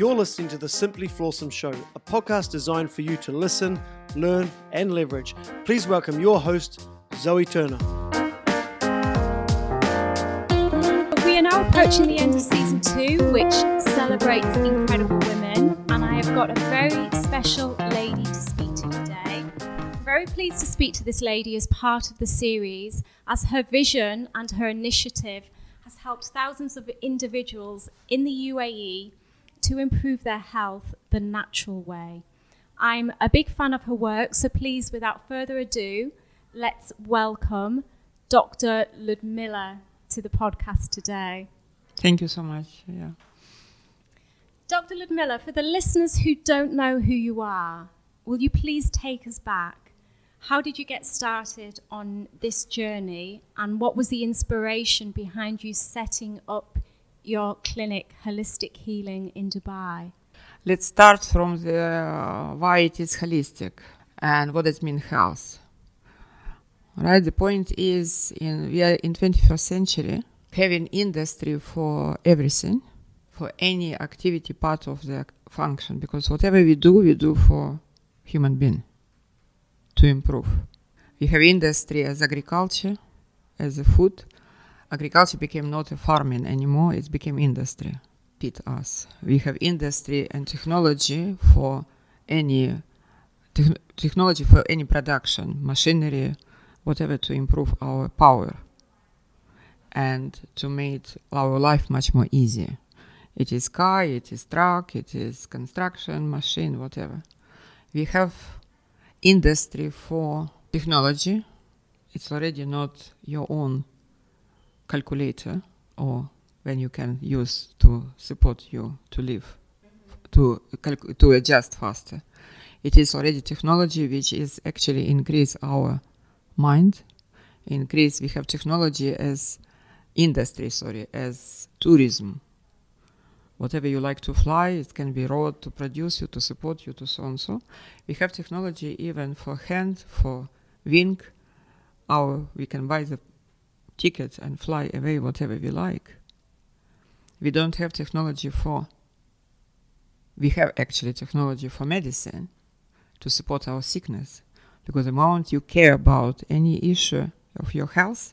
You're listening to the Simply Flawsome Show, a podcast designed for you to listen, learn, and leverage. Please welcome your host, Zoe Turner. We are now approaching the end of season two, which celebrates incredible women, and I have got a very special lady to speak to today. I'm very pleased to speak to this lady as part of the series, as her vision and her initiative has helped thousands of individuals in the UAE to improve their health the natural way. I'm a big fan of her work, so please, without further ado, let's welcome Dr. Ludmila to the podcast today. Thank you so much. Yeah. Dr. Ludmila, for the listeners who don't know who you are, will you please take us back? How did you get started on this journey, and what was the inspiration behind you setting up your clinic, Holistic Healing, in Dubai? Let's start from the uh, why it is holistic and what does mean health. Right. The point is, in we are in 21st century, having industry for everything, for any activity part of the function, because whatever we do, we do for human being to improve. We have industry as agriculture, as a food, agriculture became not a farming anymore, it became industry. Beat us. We have industry and technology for any te- technology for any production, machinery, whatever to improve our power and to make our life much more easier. It is car, it is truck, it is construction, machine, whatever. We have industry for technology. It's already not your own calculator or when you can use to support you to live, to to adjust faster. It is already technology which is actually increase our mind, increase. We have technology as industry, sorry, as tourism. Whatever you like to fly, it can be road to produce you, to support you, to so and so. We have technology even for hand, for wing. Our we can buy the ticket and fly away whatever we like. We don't have technology for, we have actually technology for medicine to support our sickness. Because the moment you care about any issue of your health,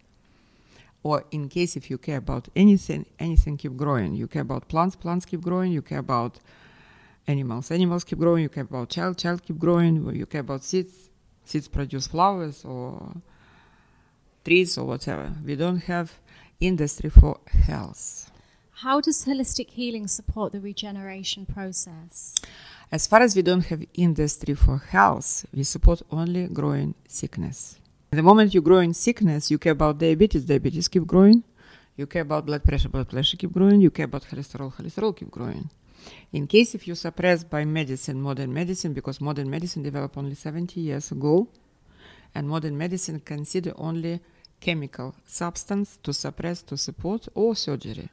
or in case if you care about anything, anything keep growing. You care about plants, plants keep growing. You care about animals, animals keep growing. You care about child, child keep growing. You care about seeds, seeds produce flowers or trees or whatever. We don't have industry for health. How does holistic healing support the regeneration process? As far as we don't have industry for health, we support only growing sickness. The moment you grow in sickness, you care about diabetes, diabetes keep growing. You care about blood pressure, blood pressure keep growing. You care about cholesterol, cholesterol keep growing. In case if you suppress by medicine, modern medicine, because modern medicine developed only 70 years ago, and modern medicine consider only chemical substance to suppress, to support, or surgery.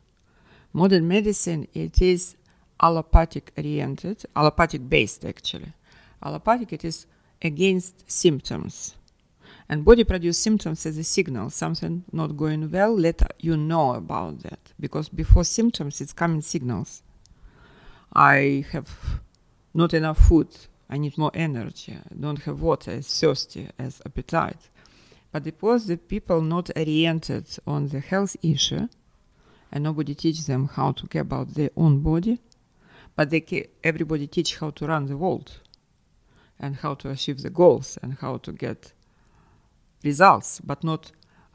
Modern medicine, it is allopathic oriented, allopathic based actually. Allopathic, it is against symptoms. And body produce symptoms as a signal, something not going well, let you know about that. Because before symptoms, it's coming signals. I have not enough food, I need more energy, I don't have water, as thirsty, as appetite. But it was the people not oriented on the health issue, and nobody teach them how to care about their own body, but they ca- everybody teach how to run the world, and how to achieve the goals, and how to get results, but not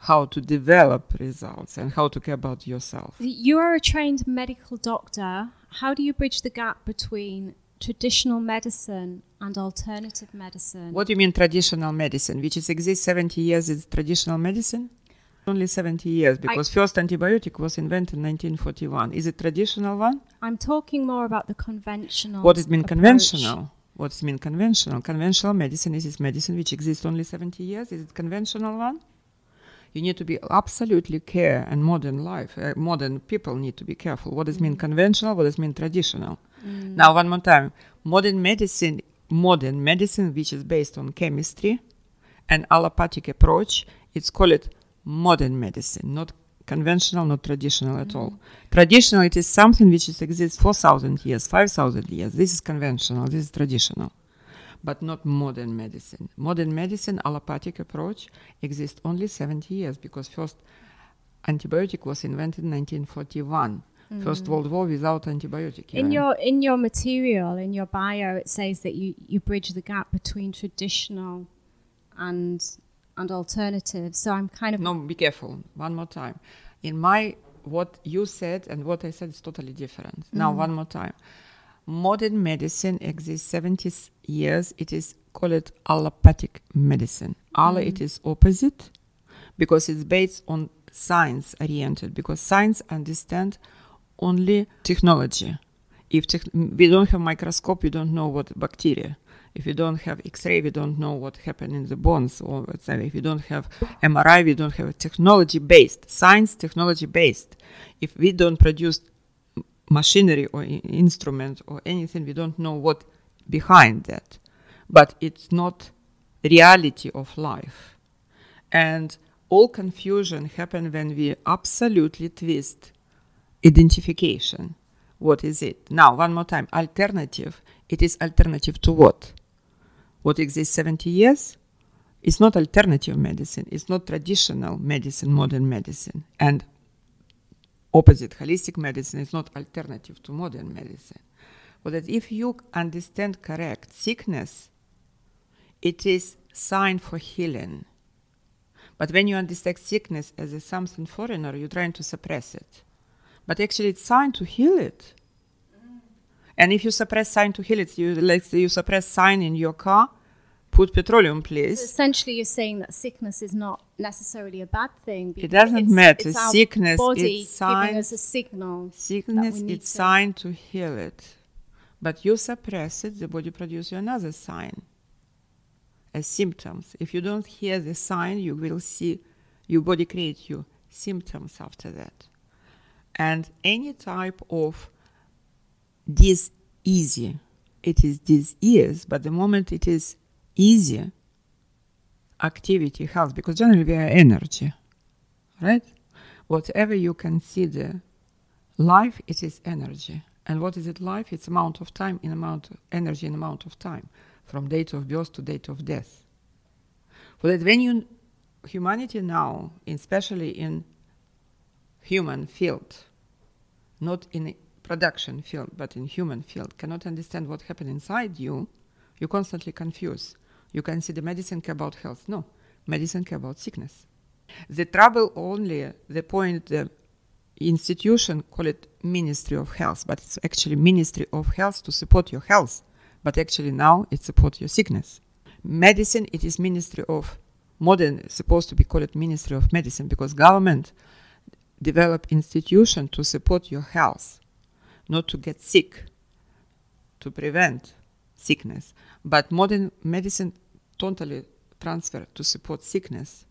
how to develop results and how to care about yourself. You are a trained medical doctor. How do you bridge the gap between traditional medicine and alternative medicine? What do you mean traditional medicine, which is exists 70 years is traditional medicine? Only 70 years because first antibiotic was invented in 1941. Is it traditional one? I'm talking more about the conventional. What does mean approach. conventional? What's mean conventional? Conventional medicine is this medicine which exists only 70 years. Is it conventional one? You need to be absolutely care and modern life. Uh, modern people need to be careful. What does mean conventional? What does mean traditional? Mm. Now, one more time. Modern medicine, modern medicine, which is based on chemistry and allopathic approach, it's called modern medicine, not conventional, not traditional at all. Mm. Traditional, it is something which is, exists 4,000 years, 5,000 years. This is conventional, this is traditional, but not modern medicine. Modern medicine, allopathic approach, exists only 70 years because first antibiotic was invented in 1941. Mm. First World War without antibiotic. In your in your material, in your bio, it says that you, you bridge the gap between traditional and and alternative. So I'm kind of No, be careful. One more time. In my what you said and what I said is totally different. Now, mm. one more time. Modern medicine exists 70 years. It is call it allopathic medicine. Allo, mm. it is opposite because it's based on science oriented. Because science understand only technology. If tech- we don't have microscope, we don't know what bacteria. If you don't have X-ray, we don't know what happened in the bones. Or if you don't have MRI, we don't have technology-based science, technology-based. If we don't produce machinery or instrument or anything, we don't know what behind that. But it's not reality of life. And all confusion happen when we absolutely twist identification. What is it? Now, one more time. Alternative. It is alternative to what? What exists 70 years? It's not alternative medicine. It's not traditional medicine, modern medicine. And opposite, holistic medicine is not alternative to modern medicine. But that if you understand correct, sickness, it is sign for healing. But when you understand sickness as a something foreigner, you're trying to suppress it. But actually, it's sign to heal it. And if you suppress sign to heal it, you like say you suppress sign in your car, put petroleum, So please. essentially, you're saying that sickness is not necessarily a bad thing. It doesn't it's- matter. It's Sickness, body it's giving signs. us a signal. Sickness, it's to- sign to heal it. But you suppress it, the body produces another sign as symptoms. If you don't hear the sign, you will see your body create you symptoms after that. And any type of this easy, it is this ears, but the moment it is easy, activity health, because generally we are energy, right? Whatever you consider life, it is energy. And what is it life? It's amount of time in amount of energy in amount of time, from date of birth to date of death. for that when you humanity now, especially in human field, not in production field, but in human field, cannot understand what happened inside you, you constantly confuse. You can see the medicine care about health. No, medicine care about sickness. The trouble only, the point, the institution call it Ministry of Health, but it's actually Ministry of Health to support your health. But actually now it support your sickness. Medicine, it is Ministry of modern, supposed to be called Ministry of Medicine because government develop institution to support your health, not to get sick, to prevent sickness. But modern medicine totally transfer to support sickness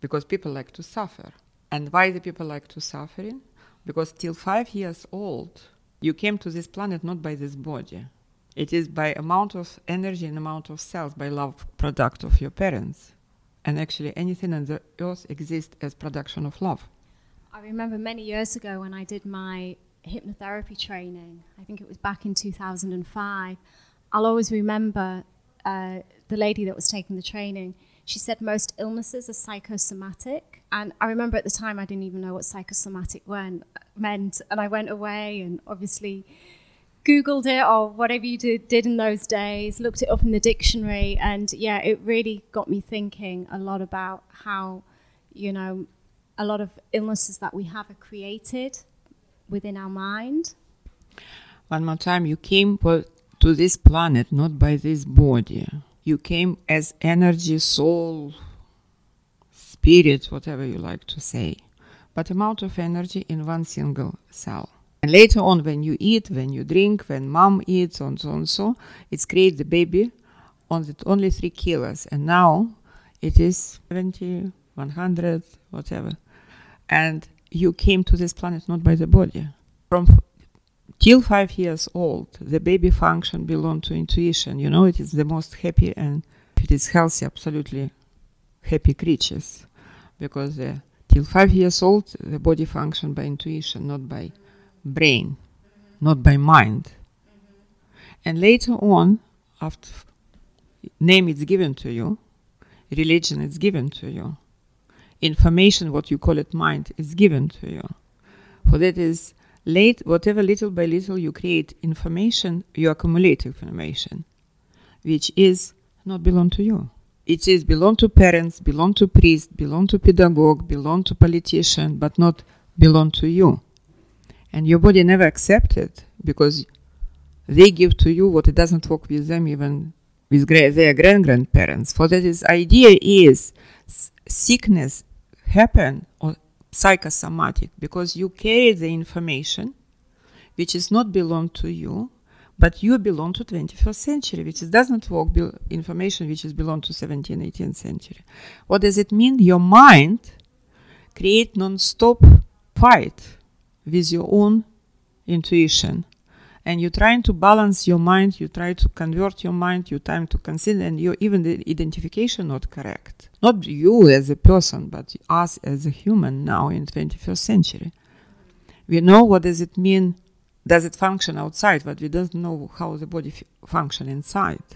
because people like to suffer. And why the people like to suffering? Because till five years old, you came to this planet not by this body. It is by amount of energy and amount of cells, by love product of your parents. And actually anything on the earth exists as production of love. I remember many years ago when I did my hypnotherapy training, I think it was back in 2005. I'll always remember uh, the lady that was taking the training. She said most illnesses are psychosomatic. And I remember at the time I didn't even know what psychosomatic went, meant. And I went away and obviously Googled it or whatever you did, did in those days, looked it up in the dictionary. And yeah, it really got me thinking a lot about how, you know, a lot of illnesses that we have are created within our mind. One more time, you came to this planet not by this body. You came as energy, soul, spirit, whatever you like to say, but amount of energy in one single cell. And later on, when you eat, when you drink, when mom eats, and so on, so it's create the baby on the only three kilos, and now it is 70, 100, whatever. And you came to this planet not by the body. From f- till five years old, the baby function belongs to intuition. You know, it is the most happy and it is healthy, absolutely happy creatures, because the Till five years old, the body function by intuition, not by brain, not by mind. And later on, after name is given to you, religion is given to you, information, what you call it mind, is given to you. For that is late, whatever little by little you create information, you accumulate information, which is not belong to you. It is belong to parents, belong to priest, belong to pedagogue, belong to politician, but not belong to you. And your body never accept it because they give to you what it doesn't work with them even with gra- their grand grandparents. For that is idea is sickness happen or psychosomatic because you carry the information which is not belong to you but you belong to 21st century which is, doesn't work be- information which is belong to 17th 18th century. What does it mean? Your mind create non-stop fight with your own intuition and you're trying to balance your mind you try to convert your mind you trying to consider and you even the identification not correct. Not you as a person but us as a human now in 21st century. We know what does it mean does it function outside but we don't know how the body f- function inside.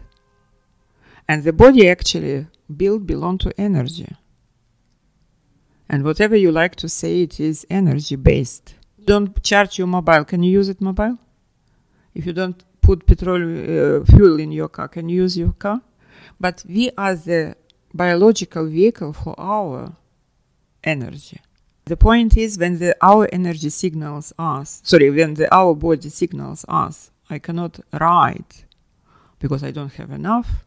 And the body actually built belong to energy. And whatever you like to say it is energy based don't charge your mobile. Can you use it mobile if you don't put petrol uh, fuel in your car can you use your car? But we are the biological vehicle for our energy. The point is when the our energy signals us sorry when the our body signals us i cannot ride because i don't have enough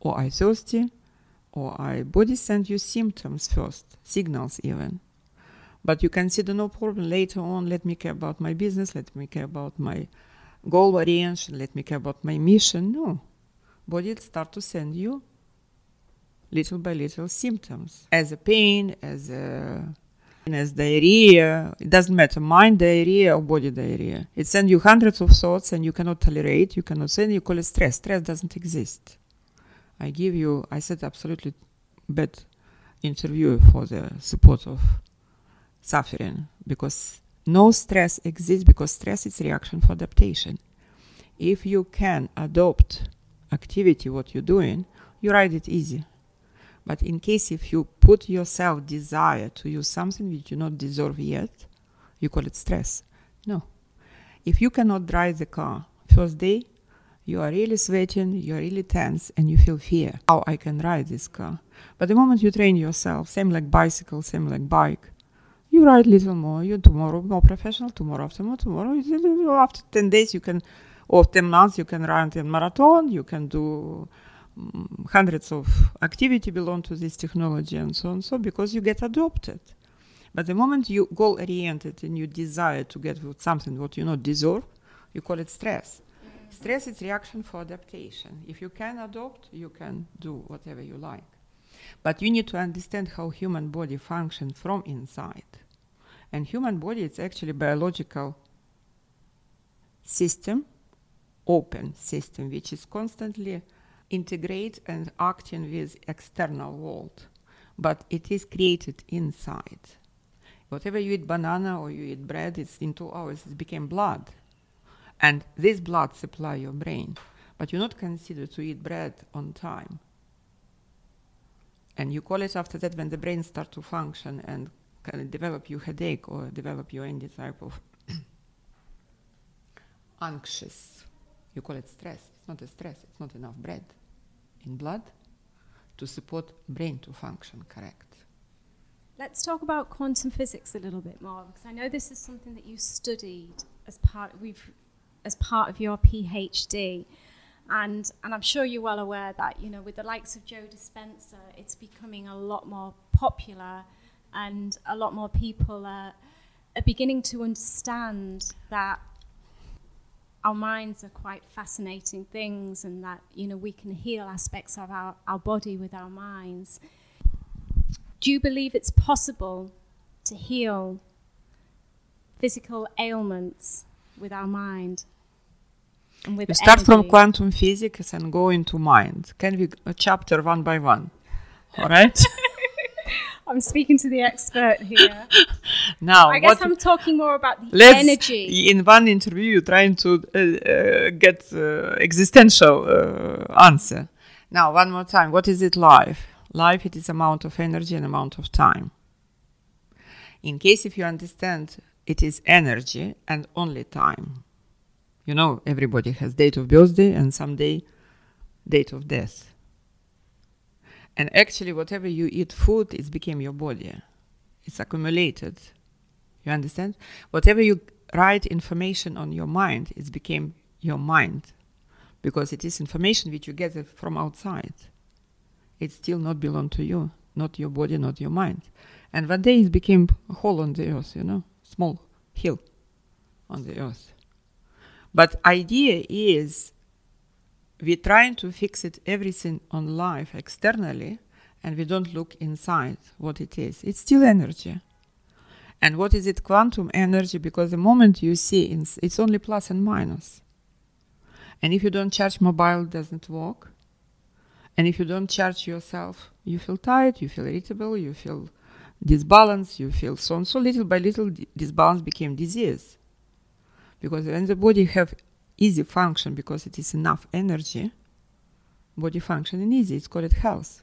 or i thirsty or i body send you symptoms first signals even. But you consider no problem later on. Let me care about my business. Let me care about my goal orientation let me care about my mission. No. Body start to send you little by little symptoms. As a pain as a as diarrhea. It doesn't matter. Mind diarrhea or body diarrhea. It sends you hundreds of thoughts and you cannot tolerate. You cannot send you call it stress. Stress doesn't exist. I give you i said absolutely bad interview for the support of suffering because no stress exists because stress is reaction for adaptation. If you can adopt activity what you're doing you ride it easy. But in case if you put yourself desire to use something which you not deserve yet you call it stress. No. If you cannot drive the car first day you are really sweating you are really tense and you feel fear. How i can ride this car? But the moment you train yourself same like bicycle same like bike you ride little more you tomorrow more professional tomorrow after more tomorrow after 10 days you can or 10 months you can run a marathon you can do um, hundreds of activity belong to this technology and so on so because you get adopted. But the moment you goal oriented and you desire to get something what you not deserve you call it stress. Stress is reaction for adaptation. If you can adopt you can do whatever you like but you need to understand how human body functions from inside. And human body is actually biological system open system which is constantly integrate and acting with external world. But it is created inside. Whatever you eat banana or you eat bread it's in two hours it became blood. And this blood supply your brain. But you're not consider to eat bread on time and you call it after that when the brain starts to function and develop you headache or develop you any type of anxious. You call it stress. It's not a stress. It's not enough bread in blood to support brain to function correct. Let's talk about quantum physics a little bit more because I know this is something that you studied as part we've as part of your PhD. And and I'm sure you're well aware that, you know, with the likes of Joe Dispenza, it's becoming a lot more popular and a lot more people are, are beginning to understand that our minds are quite fascinating things and that, you know, we can heal aspects of our, our body with our minds. Do you believe it's possible to heal physical ailments with our mind? With we start from quantum physics and go into mind. Can we uh, chapter one by one? All right. I'm speaking to the expert here. now, I guess I'm talking more about the let's energy. in one interview you're trying to uh, uh, get uh, existential uh, answer. Now one more time. What is it life? Life it is amount of energy and amount of time. In case if you understand it is energy and only time you know everybody has date of birthday and someday date of death and actually whatever you eat food it became your body it's accumulated you understand? Whatever you write information on your mind, it became your mind because it is information which you get from outside. It still not belong to you, not your body, not your mind. And one day it became a hole on the earth, you know, small hill on the earth. But idea is we're trying to fix it everything on life externally and we don't look inside what it is. It's still energy. And what is it? Quantum energy, because the moment you see, it's, only plus and minus. And if you don't charge mobile, doesn't work. And if you don't charge yourself, you feel tired, you feel irritable, you feel disbalanced, you feel so and so. Little by little, di- disbalance became disease. Because when the body have easy function, because it is enough energy, body function functioning easy, it's called health.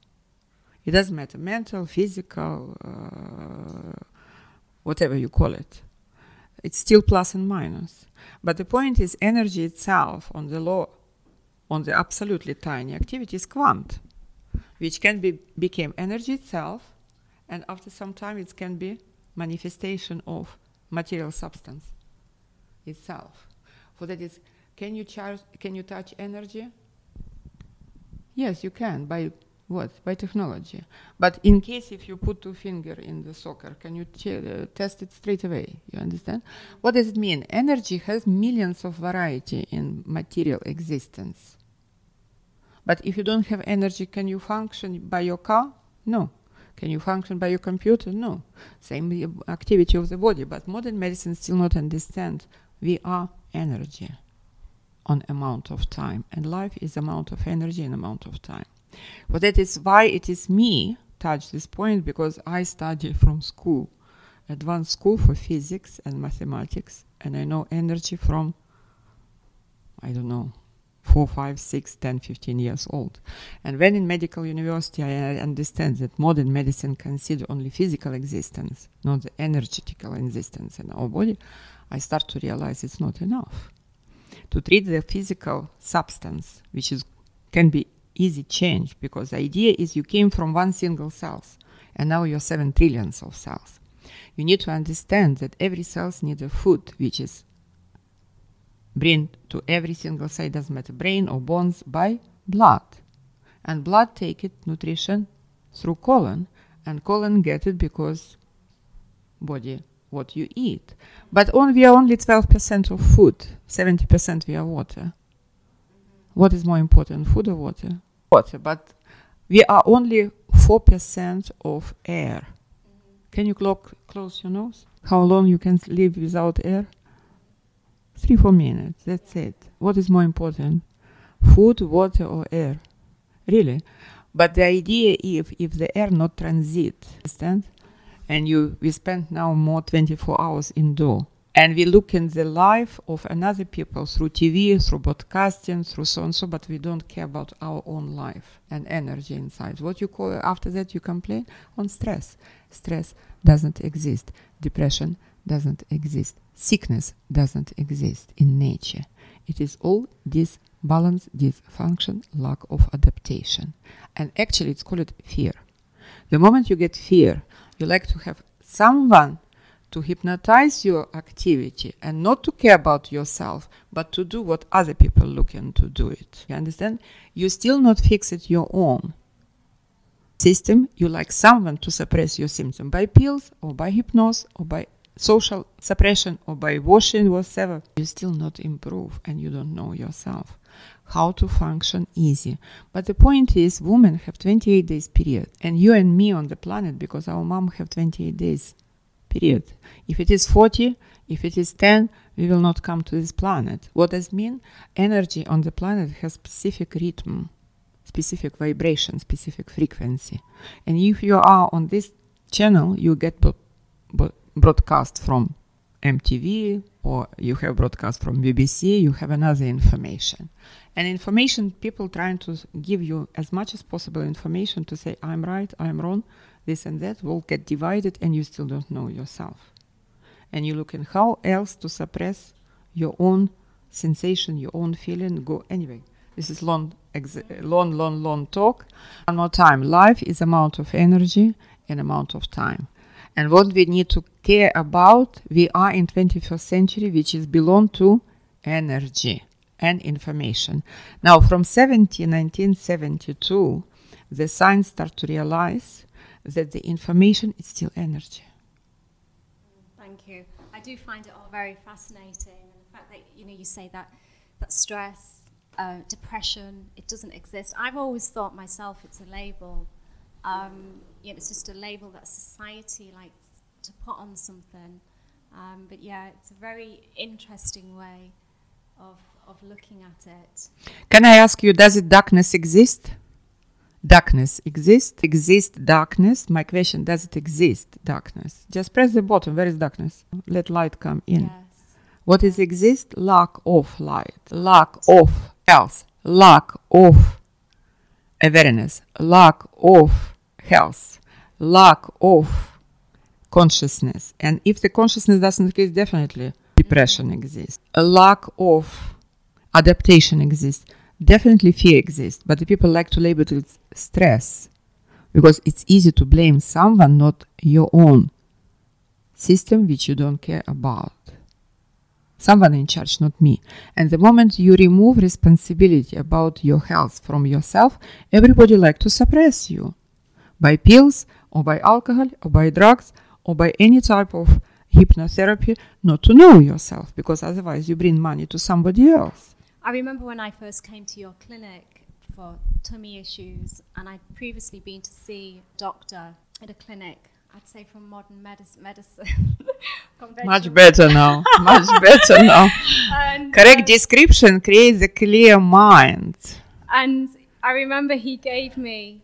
It doesn't matter, mental, physical, uh, whatever you call it. It's still plus and minus. But the point is, energy itself on the law, on the absolutely tiny activity is quant, which can be become energy itself, and after some time it can be manifestation of material substance itself. For that is, can you charge? Can you touch energy? Yes, you can by what? By technology. But in case if you put two finger in the soccer, can you uh, test it straight away? You understand? What does it mean? Energy has millions of variety in material existence. But if you don't have energy, can you function by your car? No. Can you function by your computer? No. Same uh, activity of the body. But modern medicine still not understand we are energy on amount of time, and life is amount of energy and amount of time. But that is why it is me touch this point because I study from school, advanced school for physics and mathematics, and I know energy from I don't know, four, five, six, 10, 15 years old. And when in medical university, I understand that modern medicine consider only physical existence, not the energetical existence in our body. I start to realize it's not enough to treat the physical substance, which is can be easy change because the idea is you came from one single cells and now you're seven trillions of cells. You need to understand that every cells need a food which is bring to every single cell, doesn't matter brain or bones, by blood. And blood take it nutrition through colon and colon get it because body what you eat. But on, we are only 12% of food, 70% we are water. What is more important, food or water? Water, but we are only 4% of air. Can you clock, close your nose? How long you can live without air? Three, four minutes, that's it. What is more important? Food, water or air? Really? But the idea if, if the air not transit, understand? and you we spend now more 24 hours indoor and we look in the life of another people through tv through broadcasting through so and so but we don't care about our own life and energy inside what you call after that you complain on stress stress doesn't exist depression doesn't exist sickness doesn't exist in nature. It is all disbalance dysfunction lack of adaptation. And actually it's called fear. The moment you get fear you like to have someone to hypnotize your activity and not to care about yourself but to do what other people looking to do it. You understand? You still not fix it your own system. You like someone to suppress your symptom by pills or by hypnosis or by social suppression or by washing whatever you still not improve and you don't know yourself how to function easy. But the point is, women have 28 days period, and you and me on the planet, because our mom have 28 days period. If it is 40, if it is 10, we will not come to this planet. What does mean? Energy on the planet has specific rhythm, specific vibration, specific frequency. And if you are on this channel, you get broadcast from MTV or you have broadcast from BBC, you have another information. And information, people trying to give you as much as possible information to say, I'm right, I'm wrong, this and that will get divided and you still don't know yourself. And you're looking how else to suppress your own sensation, your own feeling, go anyway. This is long, long, long, long talk. One more time. Life is amount of energy and amount of time. And what we need to care about, we are in 21st century, which is belong to energy and information. Now, from 70, 1972, the science start to realize that the information is still energy. Thank you. I do find it all very fascinating, and the fact that you know you say that that stress, uh, depression, it doesn't exist. I've always thought myself it's a label. Um, you know, it's just a label that society likes to put on something. Um, but yeah, it's a very interesting way of of looking at it. Can I ask you, does it darkness exist? Darkness exist? Exist darkness? My question, does it exist darkness? Just press the button. Where is darkness? Let light come in. Yes. What is exist? Lack of light, lack of health, lack of awareness, lack of health, lack of consciousness. And if the consciousness doesn't exist, definitely depression mm-hmm. exists. A lack of adaptation exists. Definitely fear exists. But the people like to label it stress because it's easy to blame someone, not your own system, which you don't care about someone in charge, not me. And the moment you remove responsibility about your health from yourself, everybody like to suppress you by pills or by alcohol or by drugs or by any type of hypnotherapy not to know yourself because otherwise you bring money to somebody else. I remember when I first came to your clinic for tummy issues, and I'd previously been to see a doctor at a clinic. I'd say from modern medicine, medicine Much better now. Much better now. And, Correct um, description creates a clear mind. and I remember he gave me.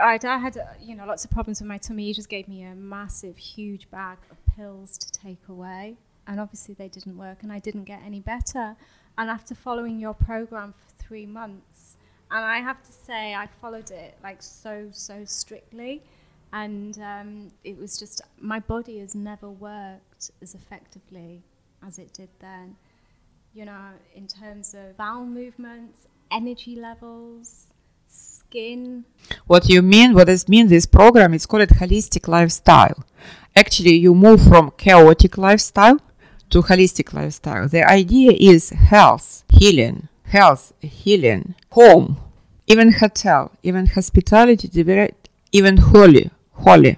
I'd, I had, you know, lots of problems with my tummy. He just gave me a massive, huge bag of pills to take away, and obviously they didn't work, and I didn't get any better. And after following your program for three months, and I have to say, I followed it like so, so strictly, and um, it was just my body has never worked as effectively as it did then you know, in terms of bowel movements, energy levels, skin. What you mean, what does mean this program is called holistic lifestyle. Actually, you move from chaotic lifestyle to holistic lifestyle. The idea is health, healing, health, healing, home, even hotel, even hospitality, even holy, holy,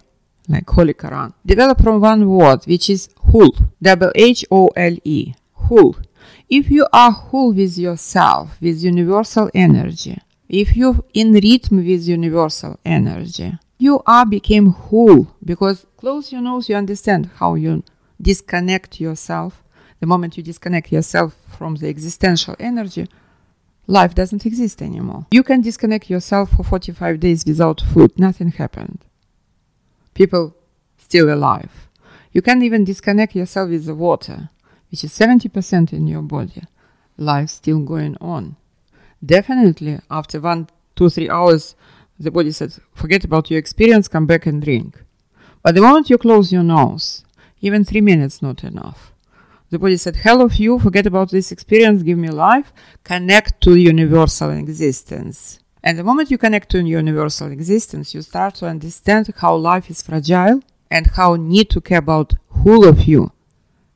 like Holy Quran. Develop from one word, which is hul, double H O L E, hul. If you are whole with yourself, with universal energy, if you're in rhythm with universal energy, you are became whole because close your nose, you understand how you disconnect yourself. The moment you disconnect yourself from the existential energy, life doesn't exist anymore. You can disconnect yourself for 45 days without food, nothing happened. People still alive. You can even disconnect yourself with the water, which is 70% in your body. Life still going on. Definitely, after one, two, three hours, the body says, forget about your experience, come back and drink. But the moment you close your nose, even three minutes not enough. The body said, hell of you, forget about this experience, give me life, connect to universal existence. And the moment you connect to universal existence, you start to understand how life is fragile and how need to care about whole of you,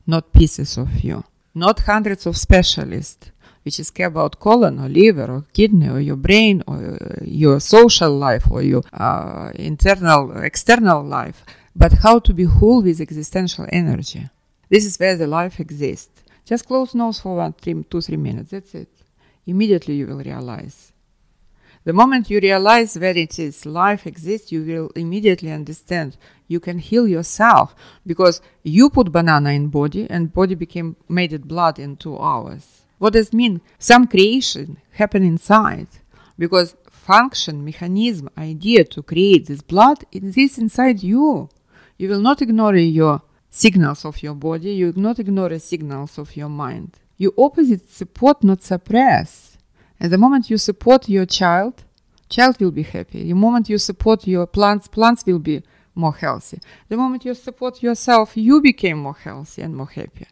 not pieces of you, not hundreds of specialists, which is care about colon or liver or kidney or your brain or your social life or your uh, internal, external life, but how to be whole with existential energy. This is where the life exists. Just close nose for one, three, two, three minutes. That's it. Immediately you will realize. The moment you realize where it is life exists, you will immediately understand you can heal yourself because you put banana in body and body became made it blood in two hours. What does mean? Some creation happen inside because function, mechanism, idea to create this blood exists inside you. You will not ignore your signals of your body, you will not ignore signals of your mind. You opposite support, not suppress. At the moment you support your child, child will be happy. The moment you support your plants, plants will be more healthy. The moment you support yourself, you became more healthy and more happy.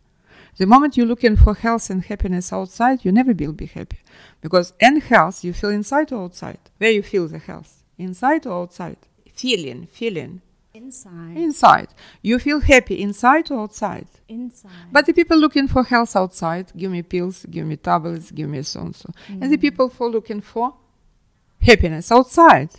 The moment you're looking for health and happiness outside, you never will be happy. Because in health, you feel inside or outside. Where you feel the health? Inside or outside? Feeling, feeling. Inside. Inside. You feel happy inside or outside? Inside. But the people looking for health outside, give me pills, give me tablets, give me so and so. And the mm. people for looking for happiness outside.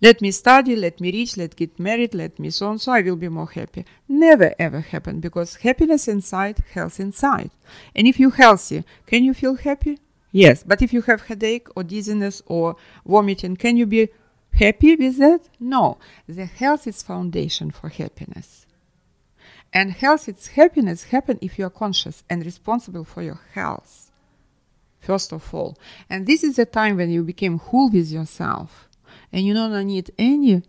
Let me study, let me reach, let get married, let me so and so, I will be more happy. Never ever happen because happiness inside, health inside. And if you're healthy, can you feel happy? Yes. But if you have headache or dizziness or vomiting, can you be happy with that? No. The health is foundation for happiness. And health is happiness happen if you are conscious and responsible for your health. First of all. And this is the time when you became whole with yourself and you don't need any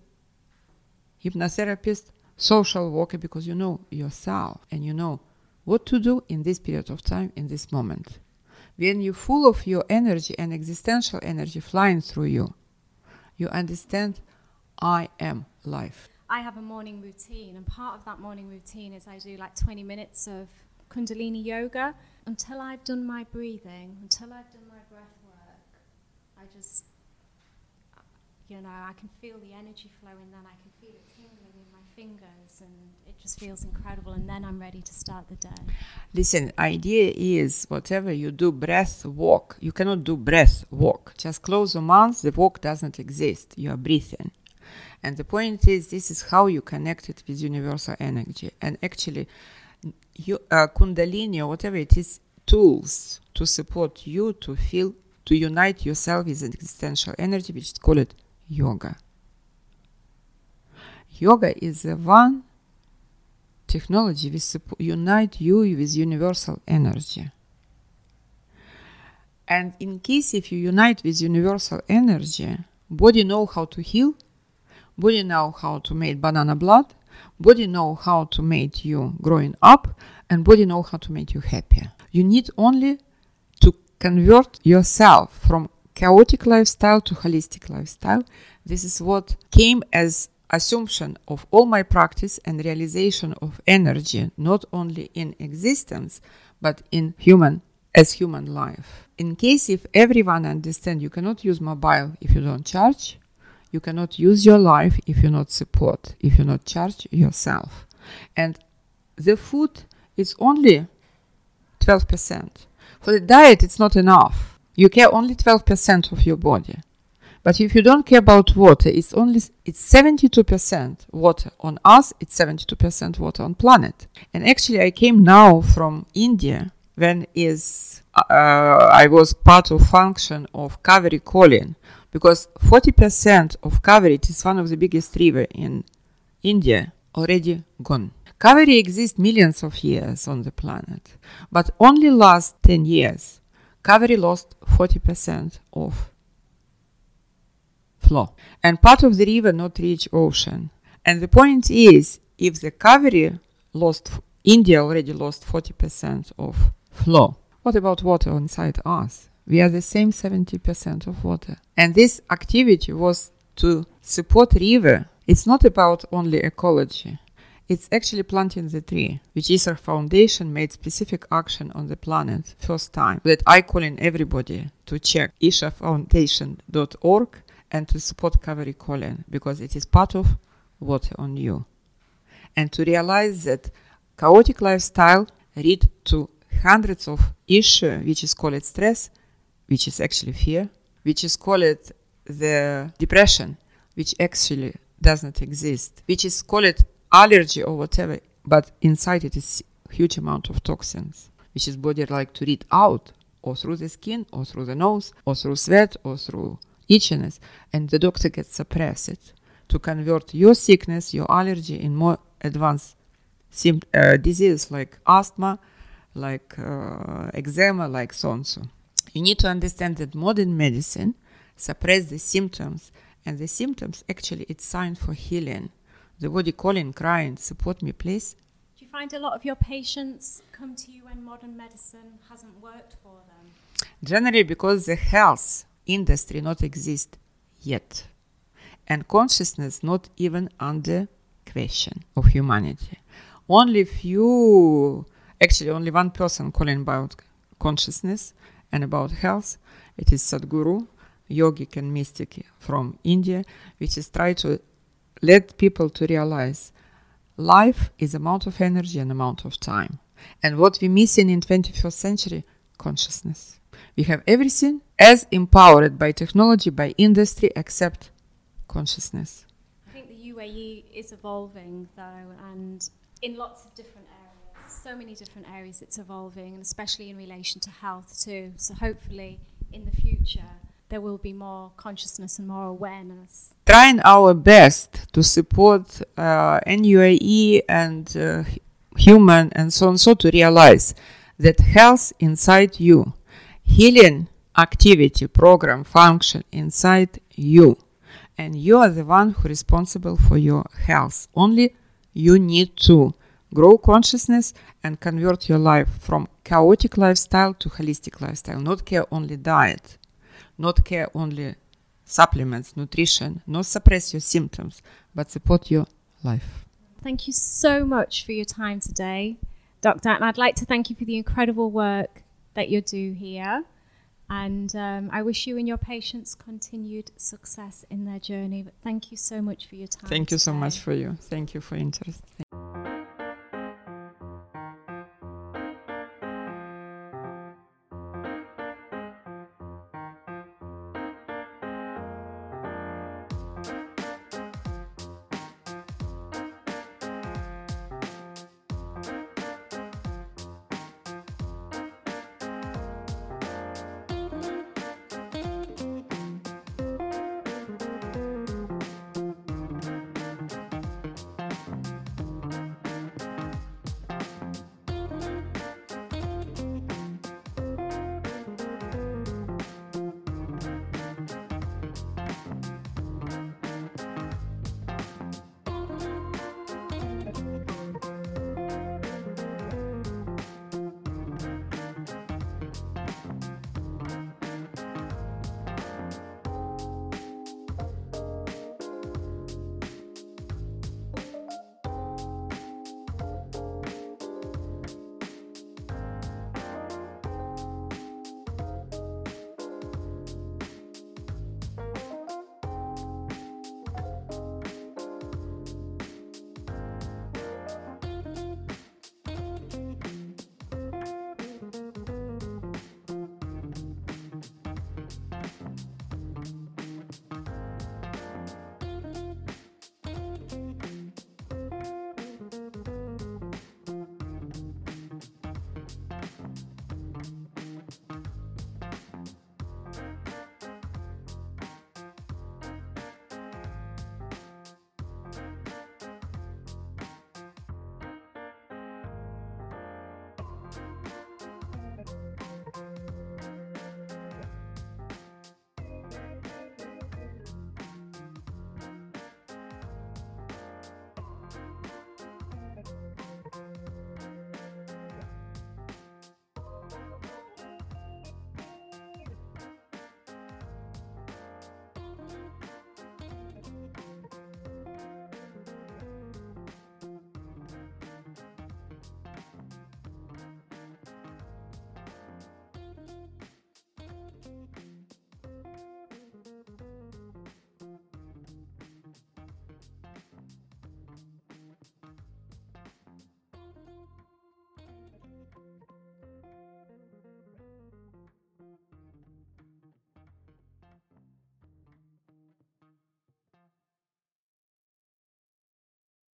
hypnotherapist, social worker because you know yourself and you know what to do in this period of time, in this moment. When you're full of your energy and existential energy flying through you, you understand I am life. I have a morning routine, and part of that morning routine is I do like 20 minutes of Kundalini yoga until I've done my breathing, until I've done my breath work. I just, you know, I can feel the energy flowing, then I can feel it tingling in my fingers, and it just feels incredible. And then I'm ready to start the day. Listen, idea is whatever you do, breath walk. You cannot do breath walk. Just close your mouth. The walk doesn't exist. You are breathing. And the point is, this is how you connect it with universal energy. And actually, you, uh, Kundalini or whatever it is, tools to support you to feel, to unite yourself with an existential energy, which is called yoga. Yoga is the one technology which unite you with universal energy. And in case if you unite with universal energy, body know how to heal, body know how to make banana blood, body know how to make you growing up, and body know how to make you happy. You need only to convert yourself from chaotic lifestyle to holistic lifestyle. This is what came as assumption of all my practice and realization of energy, not only in existence, but in human as human life. In case if everyone understand you cannot use mobile if you don't charge, you cannot use your life if you not support, if you not charge yourself. And the food is only 12%. For the diet, it's not enough. You care only 12% of your body. But if you don't care about water, it's only it's 72% water on us, it's 72% water on planet. And actually I came now from India when is uh, I was part of function of Cauvery Calling because 40% of Kaveri is one of the biggest river in India already gone. Kaveri exists millions of years on the planet, but only last 10 years Kaveri lost 40% of flow and part of the river not reach ocean. And the point is if the Kaveri lost India already lost 40% of flow. What about water inside us? We are the same 70% of water. And this activity was to support river. It's not about only ecology. It's actually planting the tree, which is our foundation made specific action on the planet first time. That I call in everybody to check ishafoundation.org and to support Kaveri because it is part of water on you. And to realize that chaotic lifestyle lead to hundreds of issues, which is called stress, which is actually fear, which is called the depression, which actually does not exist, which is called allergy or whatever, but inside it is huge amount of toxins, which is body like to read out or through the skin or through the nose or through sweat or through itchiness, and the doctor gets suppressed to convert your sickness, your allergy in more advanced sim- uh, disease like asthma, like uh, eczema, like so and so. You need to understand that modern medicine suppress the symptoms, and the symptoms actually it's sign for healing. The body calling, crying, support me, please. Do you find a lot of your patients come to you when modern medicine hasn't worked for them? Generally, because the health industry not exist yet, and consciousness not even under question of humanity. Only few, actually, only one person calling about consciousness and about health. It is Sadhguru, yogic and mystic from India, which is try to let people to realize life is amount of energy and amount of time. And what we're missing in 21st century, consciousness. We have everything as empowered by technology, by industry, except consciousness. I think the UAE is evolving though, and in lots of different areas, so many different areas it's evolving, and especially in relation to health too. So hopefully, in the future, there will be more consciousness and more awareness. Trying our best to support uh, in UAE and uh, human and so on, so to realize that health inside you, healing activity, program, function inside you, and you are the one who responsible for your health. Only you need to grow consciousness and convert your life from chaotic lifestyle to holistic lifestyle, not care only diet not care only supplements, nutrition, not suppress your symptoms, but support your life. Thank you so much for your time today, Dr. And I'd like to thank you for the incredible work that you do here. And um, I wish you and your patients continued success in their journey. But thank you so much for your time. Thank you so much for you. Thank you for interest.